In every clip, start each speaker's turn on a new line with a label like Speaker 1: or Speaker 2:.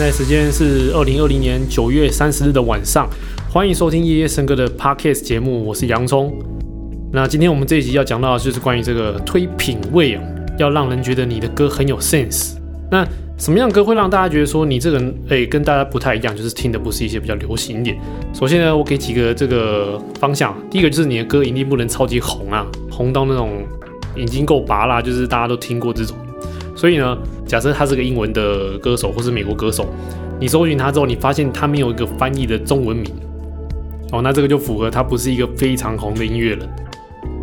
Speaker 1: 现在时间是二零二零年九月三十日的晚上，欢迎收听夜夜笙歌的 Podcast 节目，我是洋葱。那今天我们这一集要讲到的就是关于这个推品味啊，要让人觉得你的歌很有 sense。那什么样歌会让大家觉得说你这个人诶跟大家不太一样，就是听的不是一些比较流行一点？首先呢，我给几个这个方向，第一个就是你的歌一定不能超级红啊，红到那种已经够拔啦，就是大家都听过这种。所以呢，假设他是个英文的歌手或是美国歌手，你搜寻他之后，你发现他没有一个翻译的中文名，哦，那这个就符合他不是一个非常红的音乐人。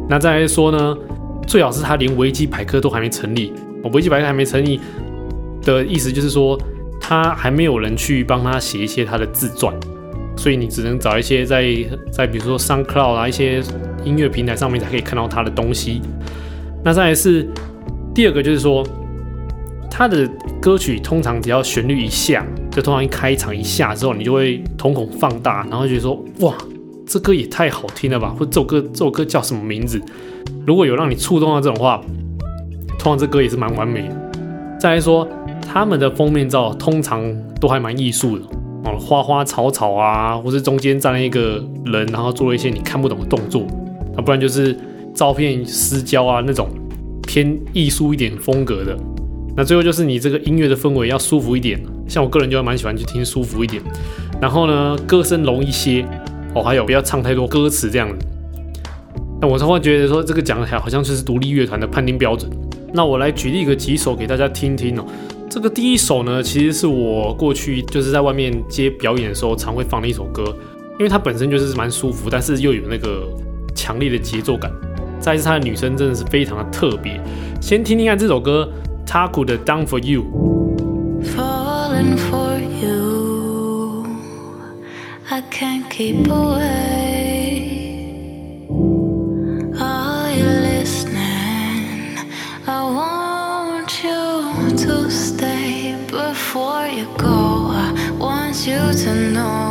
Speaker 1: 那再来说呢，最好是他连维基百科都还没成立，哦，维基百科还没成立的意思就是说，他还没有人去帮他写一些他的自传，所以你只能找一些在在比如说 SoundCloud 啊一些音乐平台上面才可以看到他的东西。那再来是第二个就是说。他的歌曲通常只要旋律一下，就通常一开场一下之后，你就会瞳孔放大，然后觉得说：“哇，这歌也太好听了吧！”或这首歌这首歌叫什么名字？如果有让你触动到这种话，通常这歌也是蛮完美的。再来说，他们的封面照通常都还蛮艺术的哦，花花草草啊，或是中间站了一个人，然后做了一些你看不懂的动作，啊，不然就是照片私交啊那种偏艺术一点风格的。那最后就是你这个音乐的氛围要舒服一点，像我个人就蛮喜欢去听舒服一点，然后呢，歌声浓一些哦，还有不要唱太多歌词这样子。那我常会觉得说这个讲起来好像就是独立乐团的判定标准。那我来举例个几首给大家听听哦。这个第一首呢，其实是我过去就是在外面接表演的时候常会放的一首歌，因为它本身就是蛮舒服，但是又有那个强烈的节奏感。再是，它的女声真的是非常的特别。先听听看这首歌。Taku 的 Down for You。
Speaker 2: Falling
Speaker 3: for you, I can't keep away. Are you listening? I want you to stay before you go. I want you to know.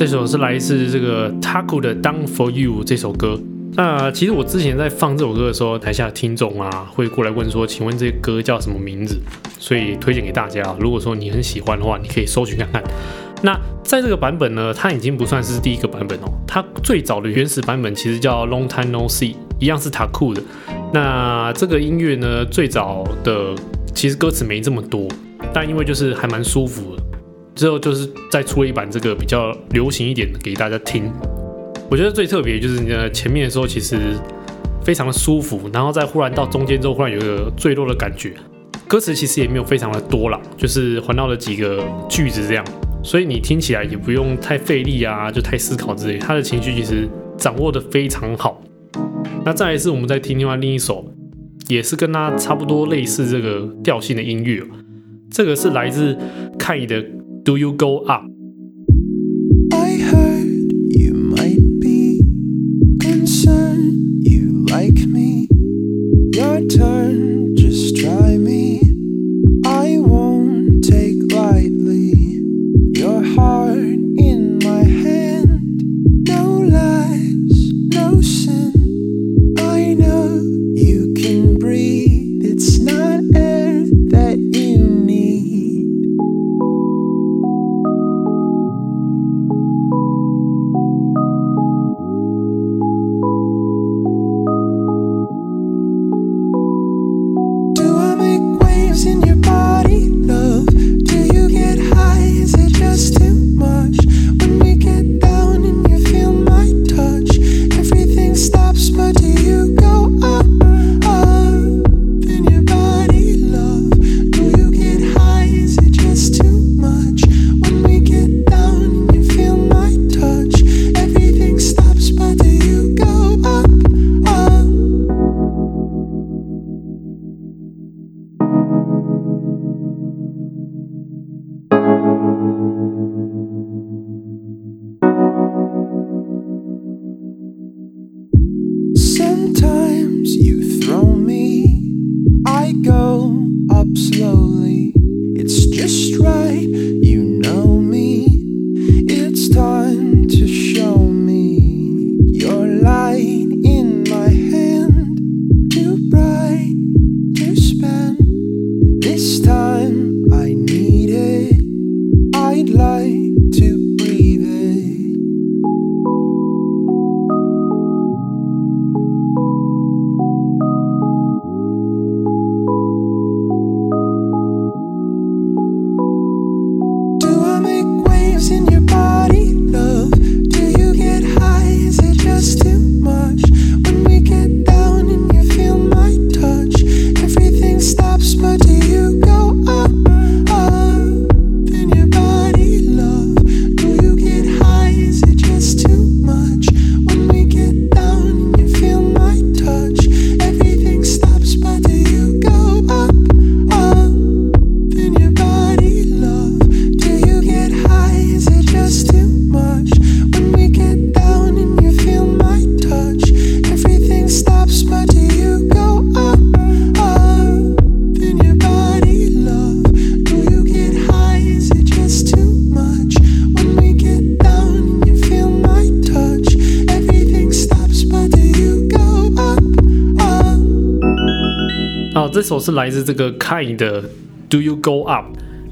Speaker 1: 这
Speaker 2: 首是来自这个 Taku 的《Down for You》这首歌。那其实我之前在放这首歌的时候，台下的听众啊会过来问说：“请问这个歌叫什么名字？”所以推荐给大家。如果说你很喜欢的话，你可以搜寻看看。那在这个版本呢，它已经不算是第一个版本哦。它最早的原始版本其实叫《Long Time No See》，一样是 Taku 的。那这个音乐呢，最早的其实歌词没这么多，但因为就是还蛮舒服的，之后就是再出了一版这个比较流行一点的给大家听。我觉得最特别就是你的前面的时候其实非常的舒服，然后再忽然到中间之后忽然有一个坠落的感觉。歌词其实也没有非常的多啦，就是环绕了几个句子这样，所以你听起来也不用太费力啊，就太思考之类。他的情绪其实掌握的非常好。那再来是我们再听另外另一首，也是跟他差不多类似这个调性的音乐，这个是来自 Kai 的 Do You Go Up。是来自这个 Kai 的 Do You Go Up？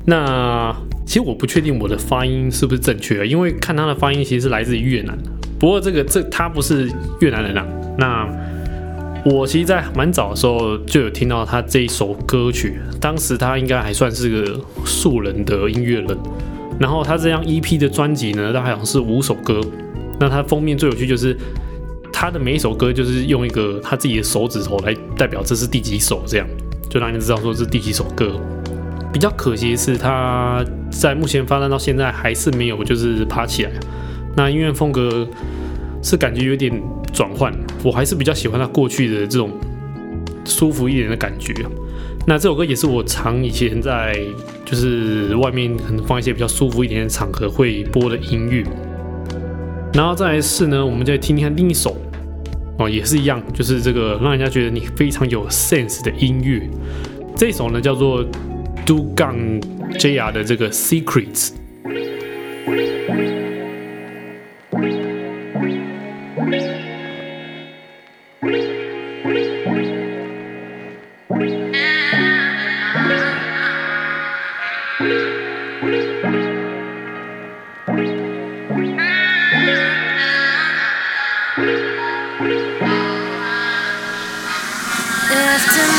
Speaker 2: 那其实我不确定我的发音是不是正确，因为看他的发音其实是来自于越南。不过这个这他不是越南人啊。那我其实，在蛮早的时候就有听到他这一首歌曲，当时他应该还算是个素人的音乐人。然后他这张 EP 的专辑呢，他好像是五首歌。那他封面最有趣就是。他的每一首歌就是用一个他自己的手指头来代表这是第几首，这样就让你知道说这是第几首歌。比较可惜的是，他在目前发展到现在还是没有就是爬起来。那音乐风格是感觉有点转换，我还是比较喜欢他过去的这种舒服一点的感觉。那这首歌也是我常以前在就是外面可能放一些比较舒服一点的场合会播的音乐。然后再来是呢，我们再听听看另一首。哦，也是一样，就是这个让人家觉得你非常有 sense 的音乐。这首呢叫做 Do Gang JR 的这个 Secrets。
Speaker 1: left and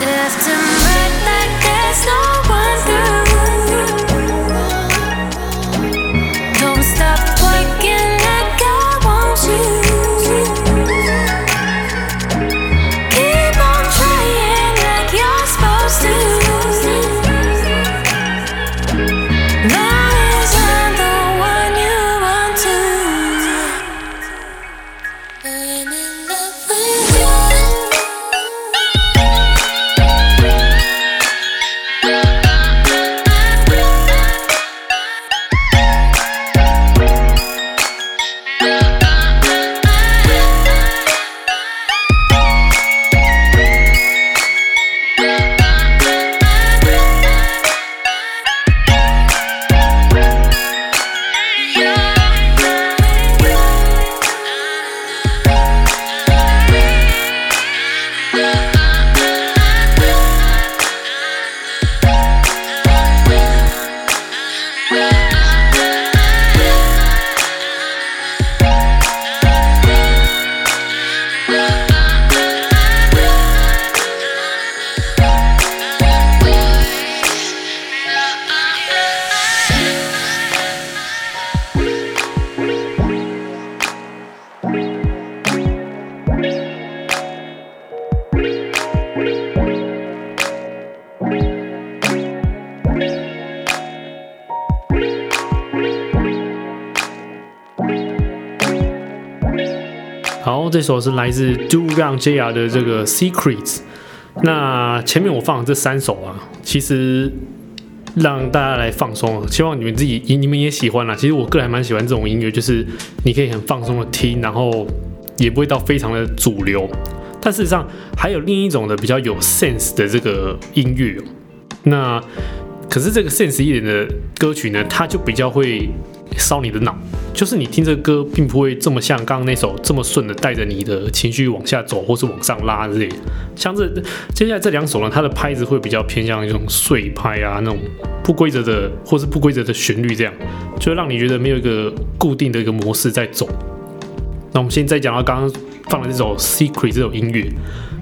Speaker 1: left to 这首是来自 Duran JR 的这个 Secrets。那前面我放的这三首啊，其实让大家来放松，希望你们自己你们也喜欢啦。其实我个人还蛮喜欢这种音乐，就是你可以很放松的听，然后也不会到非常的主流。但事实上还有另一种的比较有 sense 的这个音乐。那可是这个 sense 一点的歌曲呢，它就比较会烧你的脑。就是你听这歌，并不会这么像刚刚那首这么顺的带着你的情绪往下走，或是往上拉之类的。像这接下来这两首呢，它的拍子会比较偏向一种碎拍啊，那种不规则的或是不规则的旋律，这样就会让你觉得没有一个固定的一个模式在走。那我们现在讲到刚刚放的这首《Secret》这首音乐，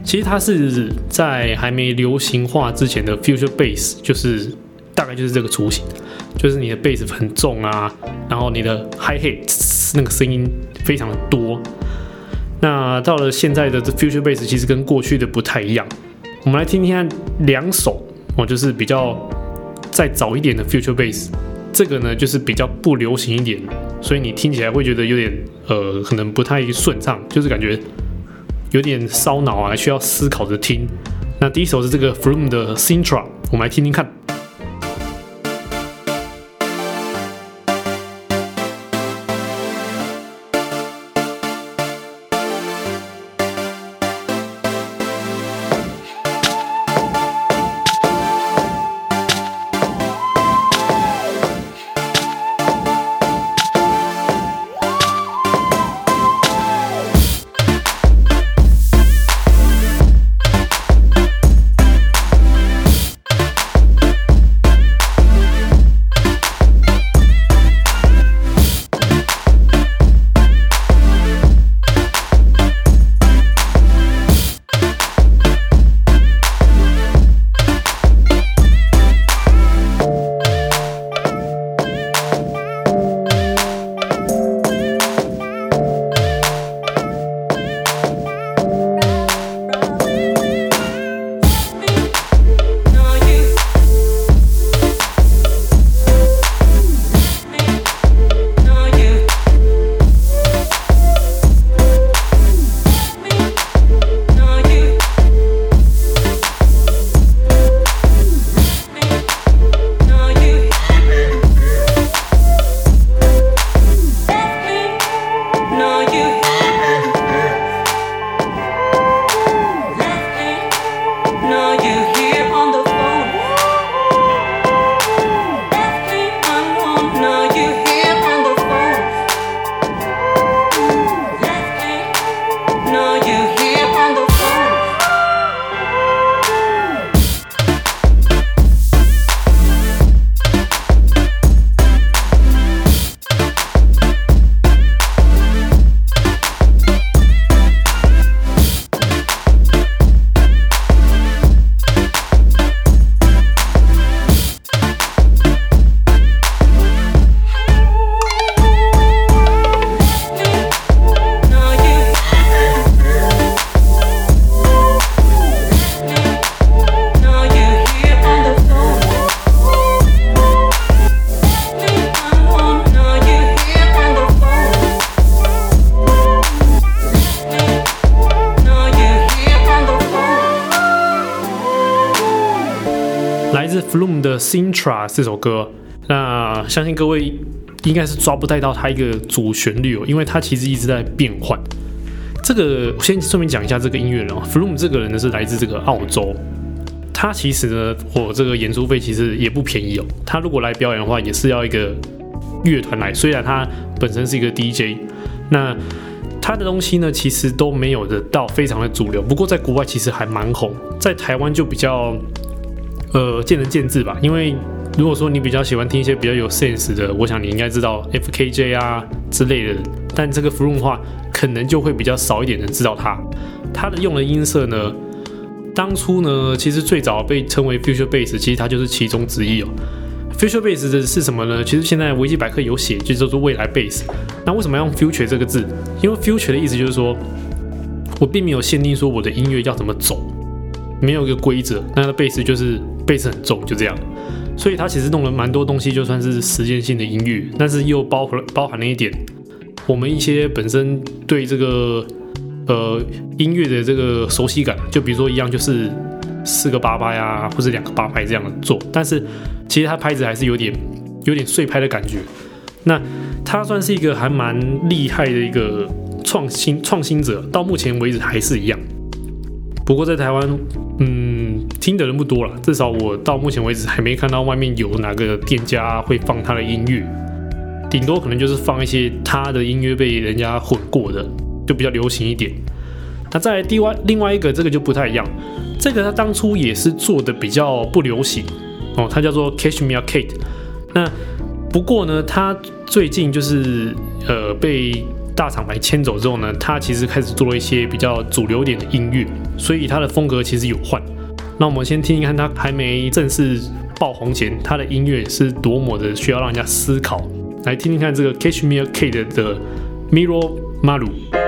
Speaker 1: 其实它是在还没流行化之前的 Future Bass，就是大概就是这个雏形。就是你的贝斯很重啊，然后你的 high hit 那个声音非常的多。那到了现在的 future bass 其实跟过去的不太一样。我们来听听看两首哦，就是比较再早一点的 future bass。这个呢就是比较不流行一点，所以你听起来会觉得有点呃可能不太顺畅，就是感觉有点烧脑啊，需要思考着听。那第一首是这个 From 的 Sintra，我们来听听看。来自 Flume 的 Sintra 这首歌，那相信各位应该是抓不带到它一个主旋律哦，因为它其实一直在变换。这个我先顺便讲一下这个音乐人哦，Flume 这个人呢是来自这个澳洲，他其实呢，我这个演出费其实也不便宜哦。他如果来表演的话，也是要一个乐团来，虽然他本身是一个 DJ，那。他的东西呢，其实都没有的到非常的主流，不过在国外其实还蛮红，在台湾就比较，呃，见仁见智吧。因为如果说你比较喜欢听一些比较有 sense 的，我想你应该知道 FKJ 啊之类的，但这个 From 的话，可能就会比较少一点人知道它。它的用的音色呢，当初呢，其实最早被称为 Future Bass，其实它就是其中之一哦。Future Bass 的是什么呢？其实现在维基百科有写，就叫做未来 Bass。那为什么要用 Future 这个字？因为 Future 的意思就是说，我并没有限定说我的音乐要怎么走，没有一个规则。那个 Bass 就是 Bass 很重，就这样。所以他其实弄了蛮多东西，就算是实验性的音乐，但是又包含包含了一点我们一些本身对这个呃音乐的这个熟悉感。就比如说一样，就是四个八拍啊，或者两个八拍这样做，但是。其实他拍子还是有点有点碎拍的感觉，那他算是一个还蛮厉害的一个创新创新者，到目前为止还是一样。不过在台湾，嗯，听的人不多了，至少我到目前为止还没看到外面有哪个店家会放他的音乐，顶多可能就是放一些他的音乐被人家混过的，就比较流行一点。那再来另外另外一个这个就不太一样，这个他当初也是做的比较不流行。哦，他叫做 Cashmere Kate。那不过呢，他最近就是呃被大厂牌牵走之后呢，他其实开始做了一些比较主流点的音乐，所以他的风格其实有换。那我们先听一看他还没正式爆红前，他的音乐是多么的需要让人家思考。来听听看这个 Cashmere Kate 的 Mirror Maru。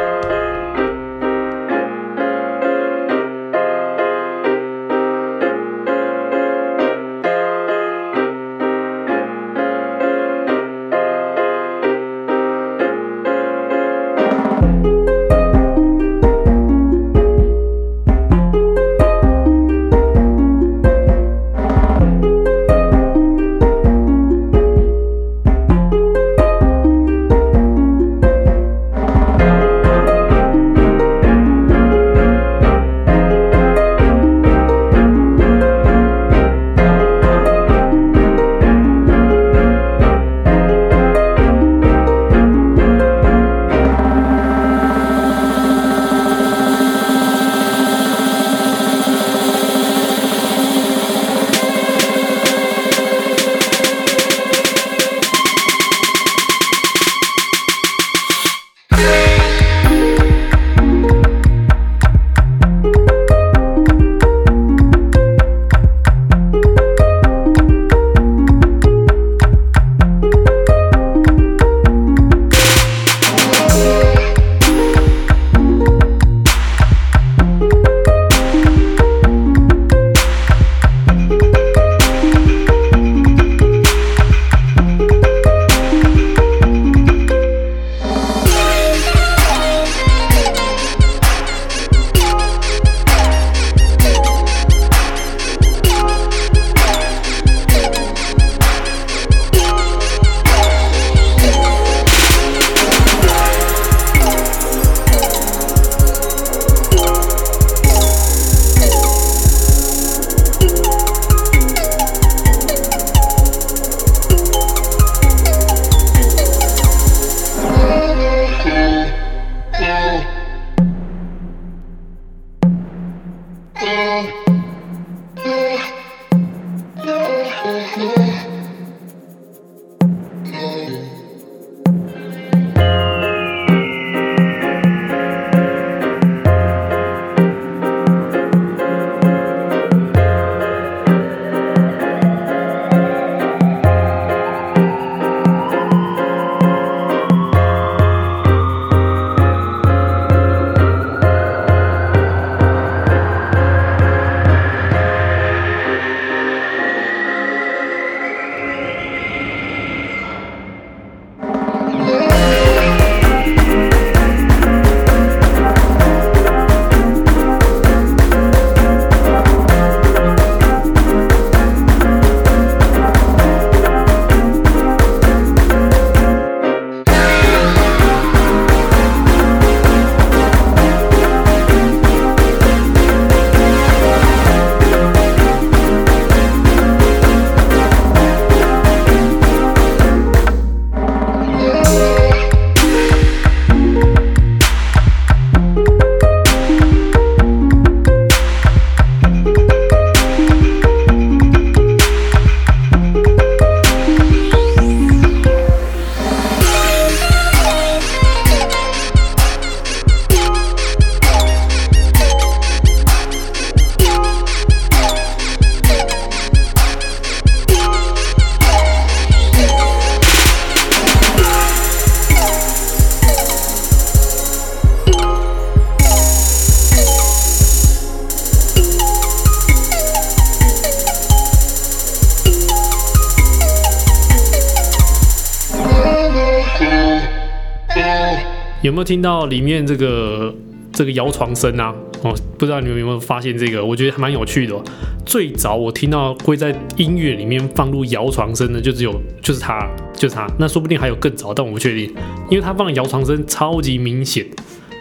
Speaker 1: 听到里面这个这个摇床声啊？哦，不知道你们有没有发现这个？我觉得还蛮有趣的哦。最早我听到会在音乐里面放入摇床声的，就只有就是他，就是他。那说不定还有更早，但我不确定，因为他放摇床声超级明显。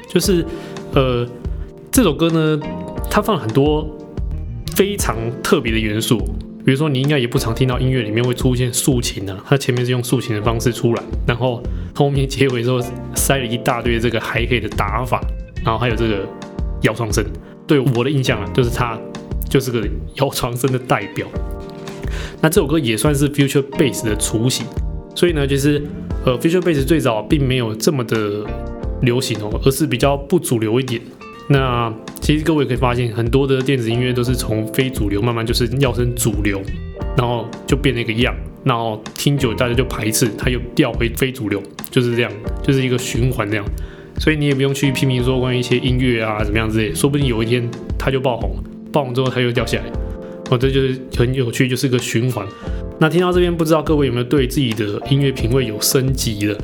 Speaker 1: 就是呃，这首歌呢，他放了很多非常特别的元素，比如说你应该也不常听到音乐里面会出现竖琴啊，它前面是用竖琴的方式出来，然后后面结尾时候塞了一大堆这个 h i h 的打法，然后还有这个。摇床声，对我的印象啊，就是它就是个摇床声的代表。那这首歌也算是 Future Bass 的雏形，所以呢，就是呃，Future Bass 最早并没有这么的流行哦，而是比较不主流一点。那其实各位可以发现，很多的电子音乐都是从非主流慢慢就是要成主流，然后就变了一个样，然后听久大家就排斥，它又掉回非主流，就是这样，就是一个循环这样。所以你也不用去批评说关于一些音乐啊怎么样之类，说不定有一天它就爆红，爆红之后它又掉下来，哦，这就是很有趣，就是个循环。那听到这边，不知道各位有没有对自己的音乐品味有升级的？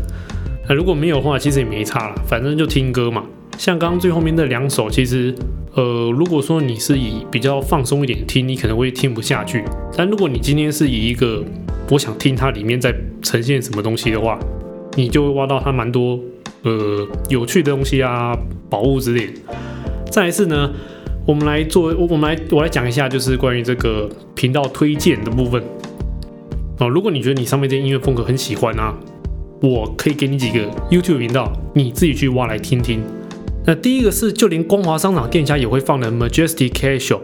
Speaker 1: 那如果没有的话，其实也没差啦，反正就听歌嘛。像刚刚最后面那两首，其实呃，如果说你是以比较放松一点听，你可能会听不下去。但如果你今天是以一个我想听它里面在呈现什么东西的话，你就会挖到它蛮多。呃，有趣的东西啊，宝物之类的。再一次呢，我们来做，我们来我来讲一下，就是关于这个频道推荐的部分。哦，如果你觉得你上面这音乐风格很喜欢啊，我可以给你几个 YouTube 频道，你自己去挖来听听。那第一个是，就连光华商场店家也会放的 Majestic Casual，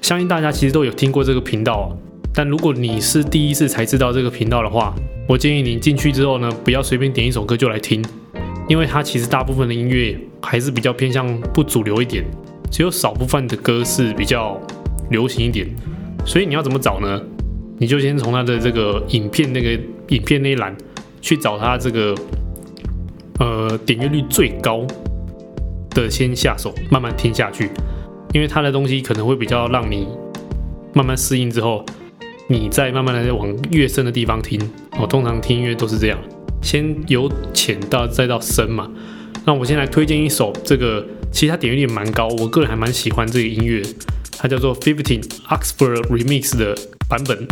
Speaker 1: 相信大家其实都有听过这个频道啊。但如果你是第一次才知道这个频道的话，我建议你进去之后呢，不要随便点一首歌就来听。因为它其实大部分的音乐还是比较偏向不主流一点，只有少部分的歌是比较流行一点，所以你要怎么找呢？你就先从它的这个影片那个影片那一栏去找它这个呃点阅率最高的先下手，慢慢听下去，因为它的东西可能会比较让你慢慢适应之后，你再慢慢的往越深的地方听。我通常听音乐都是这样。先由浅到再到深嘛，那我先来推荐一首这个，其实它点击率蛮高，我个人还蛮喜欢这个音乐，它叫做 Fifteen Oxford Remix 的版本。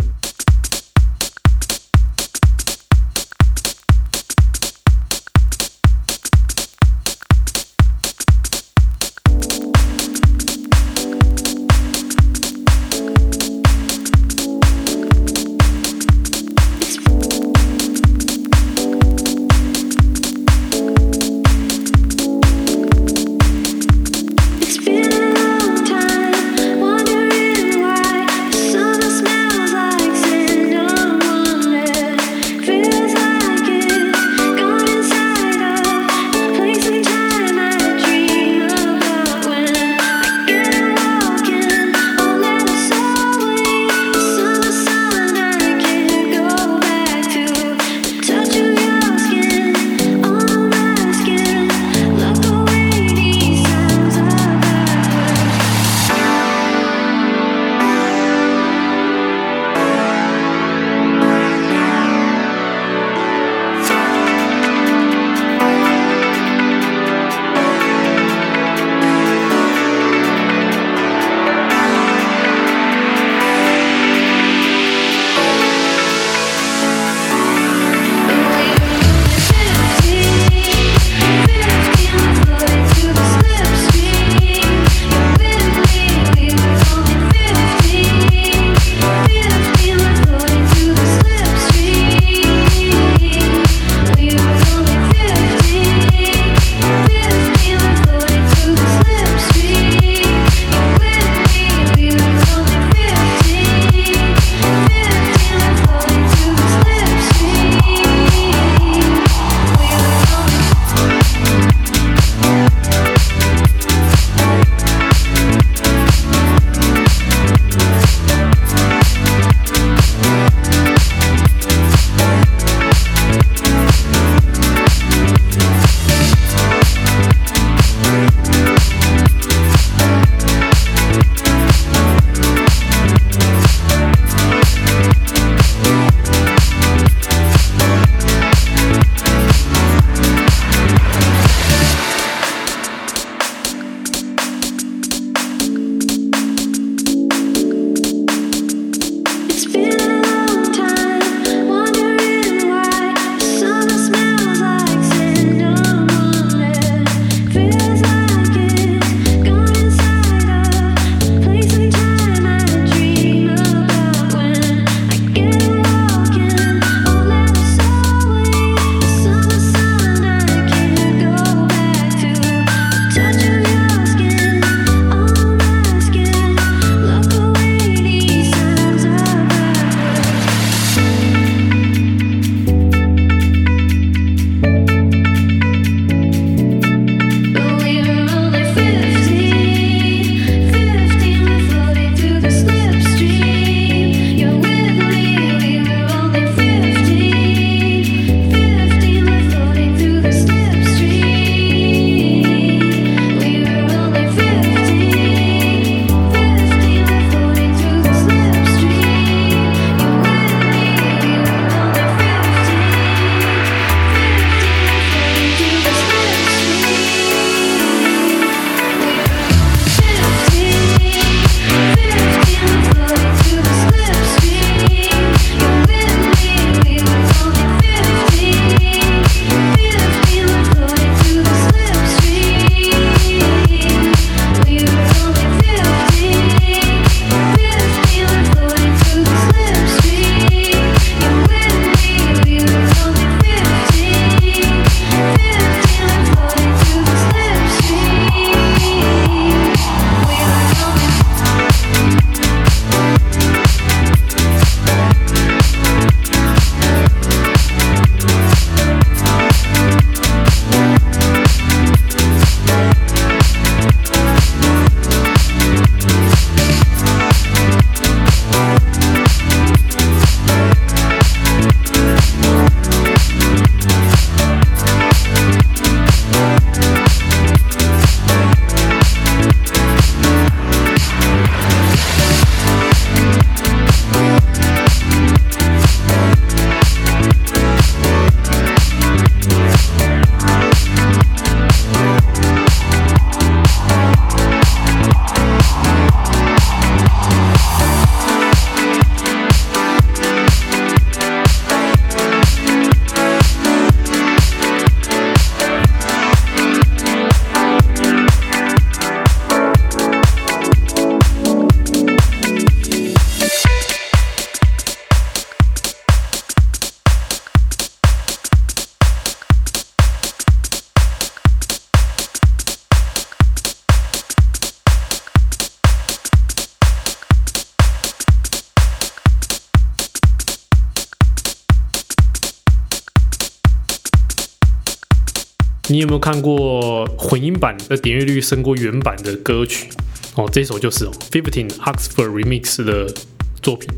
Speaker 1: 有没有看过混音版的点阅率胜过原版的歌曲？哦，这首就是哦，Fifteen Oxford Remix 的作品。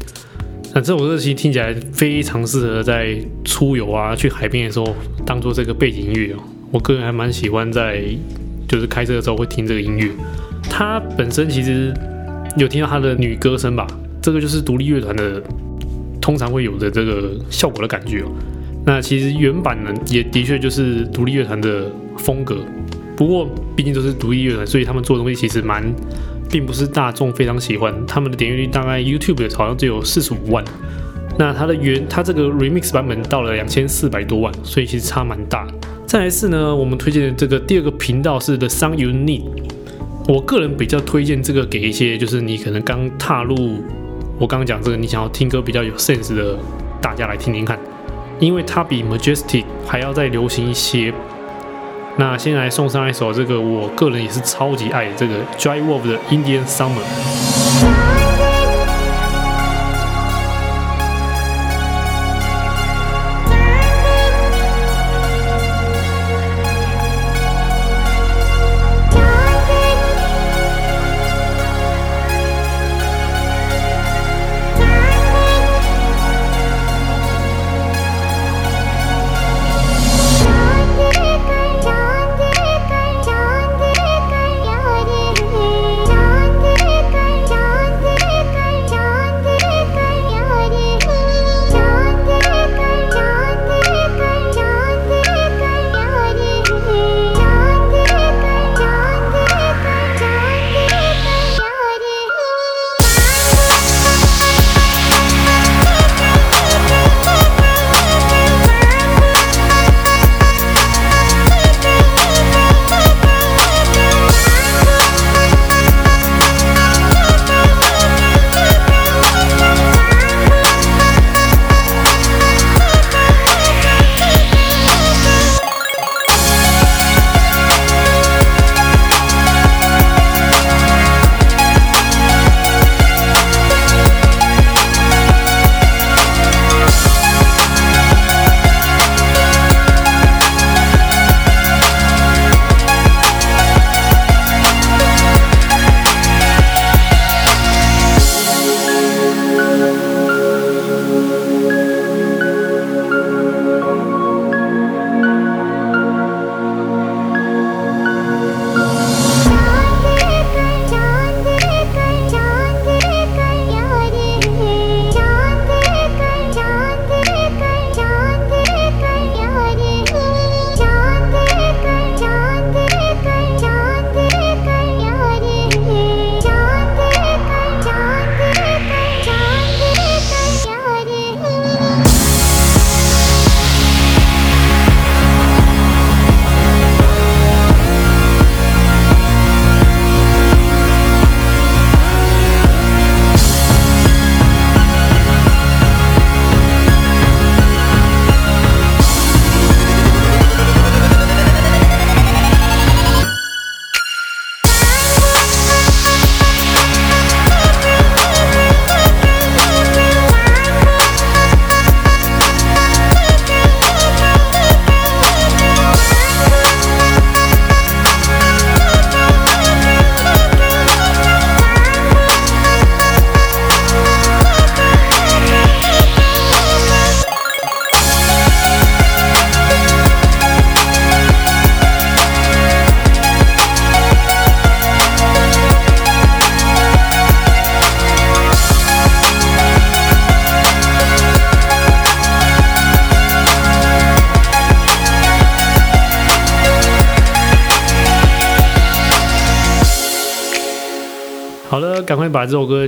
Speaker 1: 那这首歌其实听起来非常适合在出游啊、去海边的时候当做这个背景音乐哦。我个人还蛮喜欢在就是开车的时候会听这个音乐。它本身其实有听到它的女歌声吧？这个就是独立乐团的通常会有的这个效果的感觉哦。那其实原版呢，也的确就是独立乐团的风格。不过毕竟都是独立乐团，所以他们做的东西其实蛮。并不是大众非常喜欢，他们的点阅率大概 YouTube 好像只有四十五万，那它的原它这个 Remix 版本到了两千四百多万，所以其实差蛮大。再来是呢，我们推荐的这个第二个频道是 The Sound You Need，我个人比较推荐这个给一些就是你可能刚踏入我刚刚讲这个你想要听歌比较有 sense 的大家来听听看，因为它比 Majestic 还要再流行一些。那先来送上一首这个，我个人也是超级爱的这个 Dry Wolf 的 Indian Summer。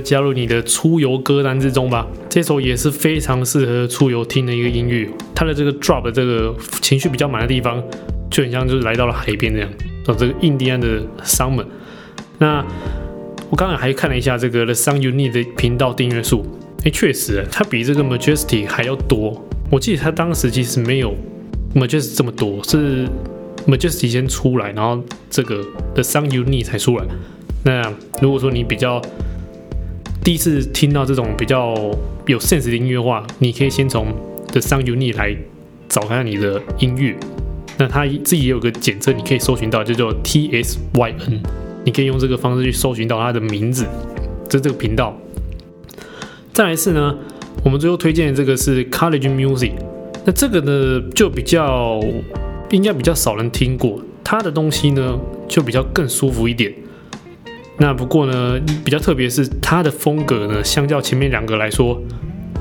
Speaker 1: 加入你的出游歌单之中吧。这首也是非常适合出游听的一个音乐。它的这个 drop 这个情绪比较满的地方，就很像就是来到了海边这样。到这个印第安的 summer。那我刚才还看了一下这个 The Sun You Need 的频道订阅数，哎，确实，它比这个 Majesty 还要多。我记得它当时其实没有 Majesty 这么多，是 Majesty 先出来，然后这个 The Sun You Need 才出来。那如果说你比较第一次听到这种比较有 sense 的音乐的话，你可以先从 The Sound You Need 来找看你的音乐。
Speaker 3: 那它自己也有个简称，你可以搜寻到，就叫 TSYN。你可以用这个方式去搜寻到它的名字，这这个频道。再来是呢，我们最后推荐的这个是 College Music。那这个呢，就比较应该比较少人听过，它的东西呢就比较更舒服一点。那不过呢，比较特别是它的风格呢，相较前面两个来说，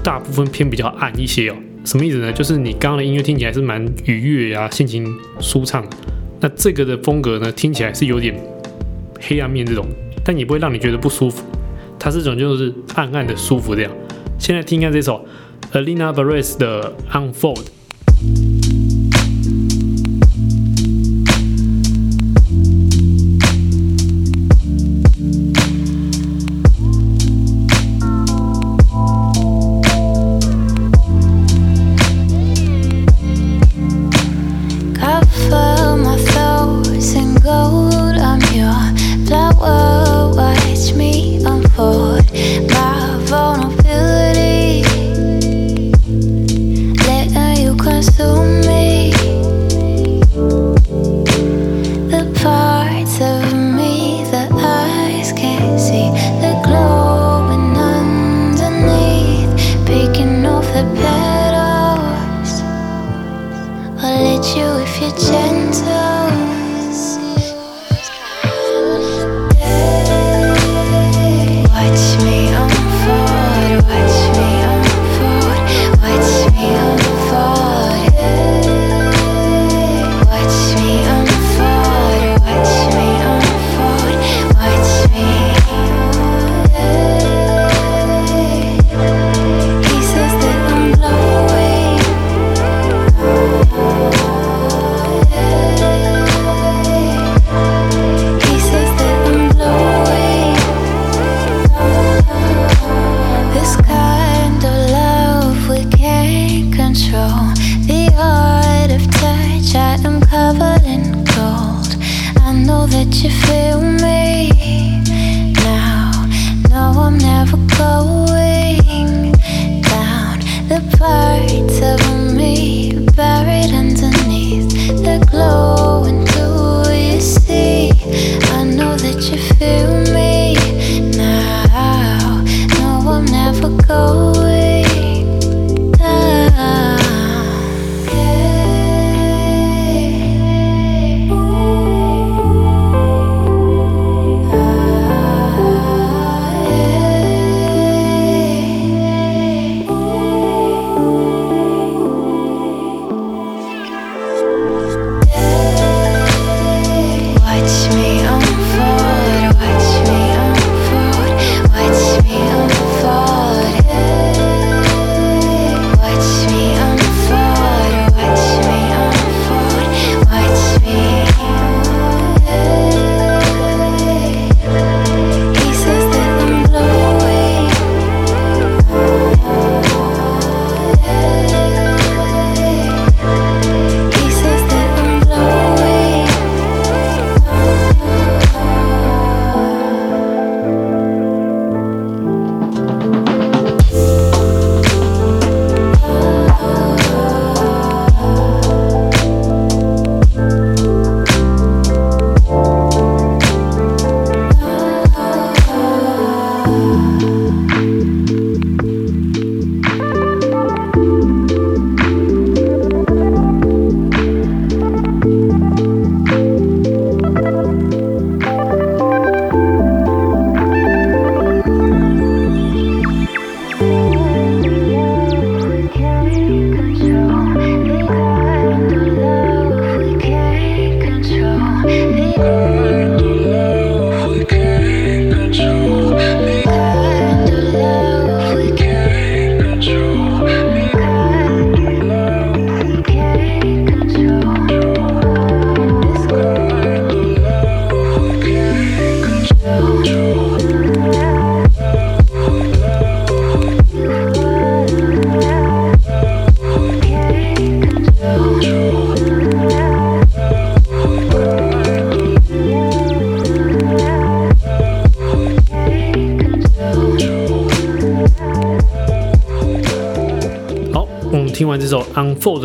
Speaker 3: 大部分偏比较暗一些哦。什么意思呢？就是你刚刚的音乐听起来是蛮愉悦呀，心情舒畅。那这个的风格呢，听起来是有点黑暗面这种，但也不会让你觉得不舒服。它是这种就是暗暗的舒服这样。现在听一下这首 Alina barrez 的 Unfold。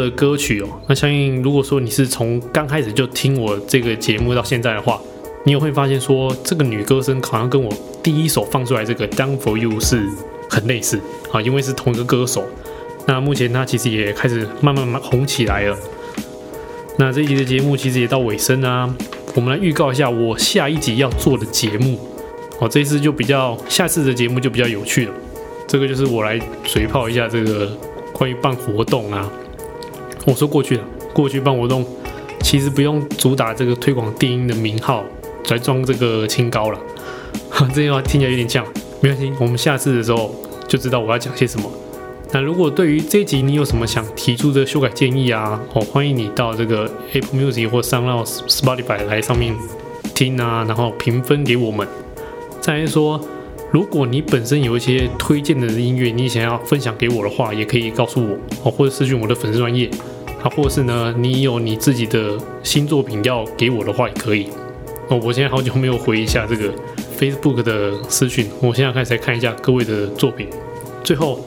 Speaker 1: 的歌曲哦，那相信如果说你是从刚开始就听我这个节目到现在的话，你也会发现说这个女歌声好像跟我第一首放出来这个 Down for You 是很类似啊，因为是同一个歌手。那目前她其实也开始慢慢慢红起来了。那这一集的节目其实也到尾声啊，我们来预告一下我下一集要做的节目哦，这一次就比较，下次的节目就比较有趣了。这个就是我来嘴炮一下这个。关于办活动啊，我说过去了，过去办活动其实不用主打这个推广电音的名号来装这个清高了。哈这句话听起来有点像，没关系，我们下次的时候就知道我要讲些什么。那如果对于这一集你有什么想提出的修改建议啊，哦，欢迎你到这个 Apple Music 或 s o u n d o u、Spotify 来上面听啊，然后评分给我们。再来说。如果你本身有一些推荐的音乐，你想要分享给我的话，也可以告诉我哦，或者私讯我的粉丝专页啊，或者是呢，你有你自己的新作品要给我的话，也可以哦。我现在好久没有回一下这个 Facebook 的私讯，我现在开始看一下各位的作品。最后，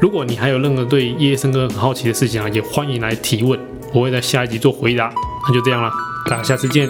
Speaker 1: 如果你还有任何对夜夜笙歌很好奇的事情啊，也欢迎来提问，我会在下一集做回答。那就这样了，大家下次见。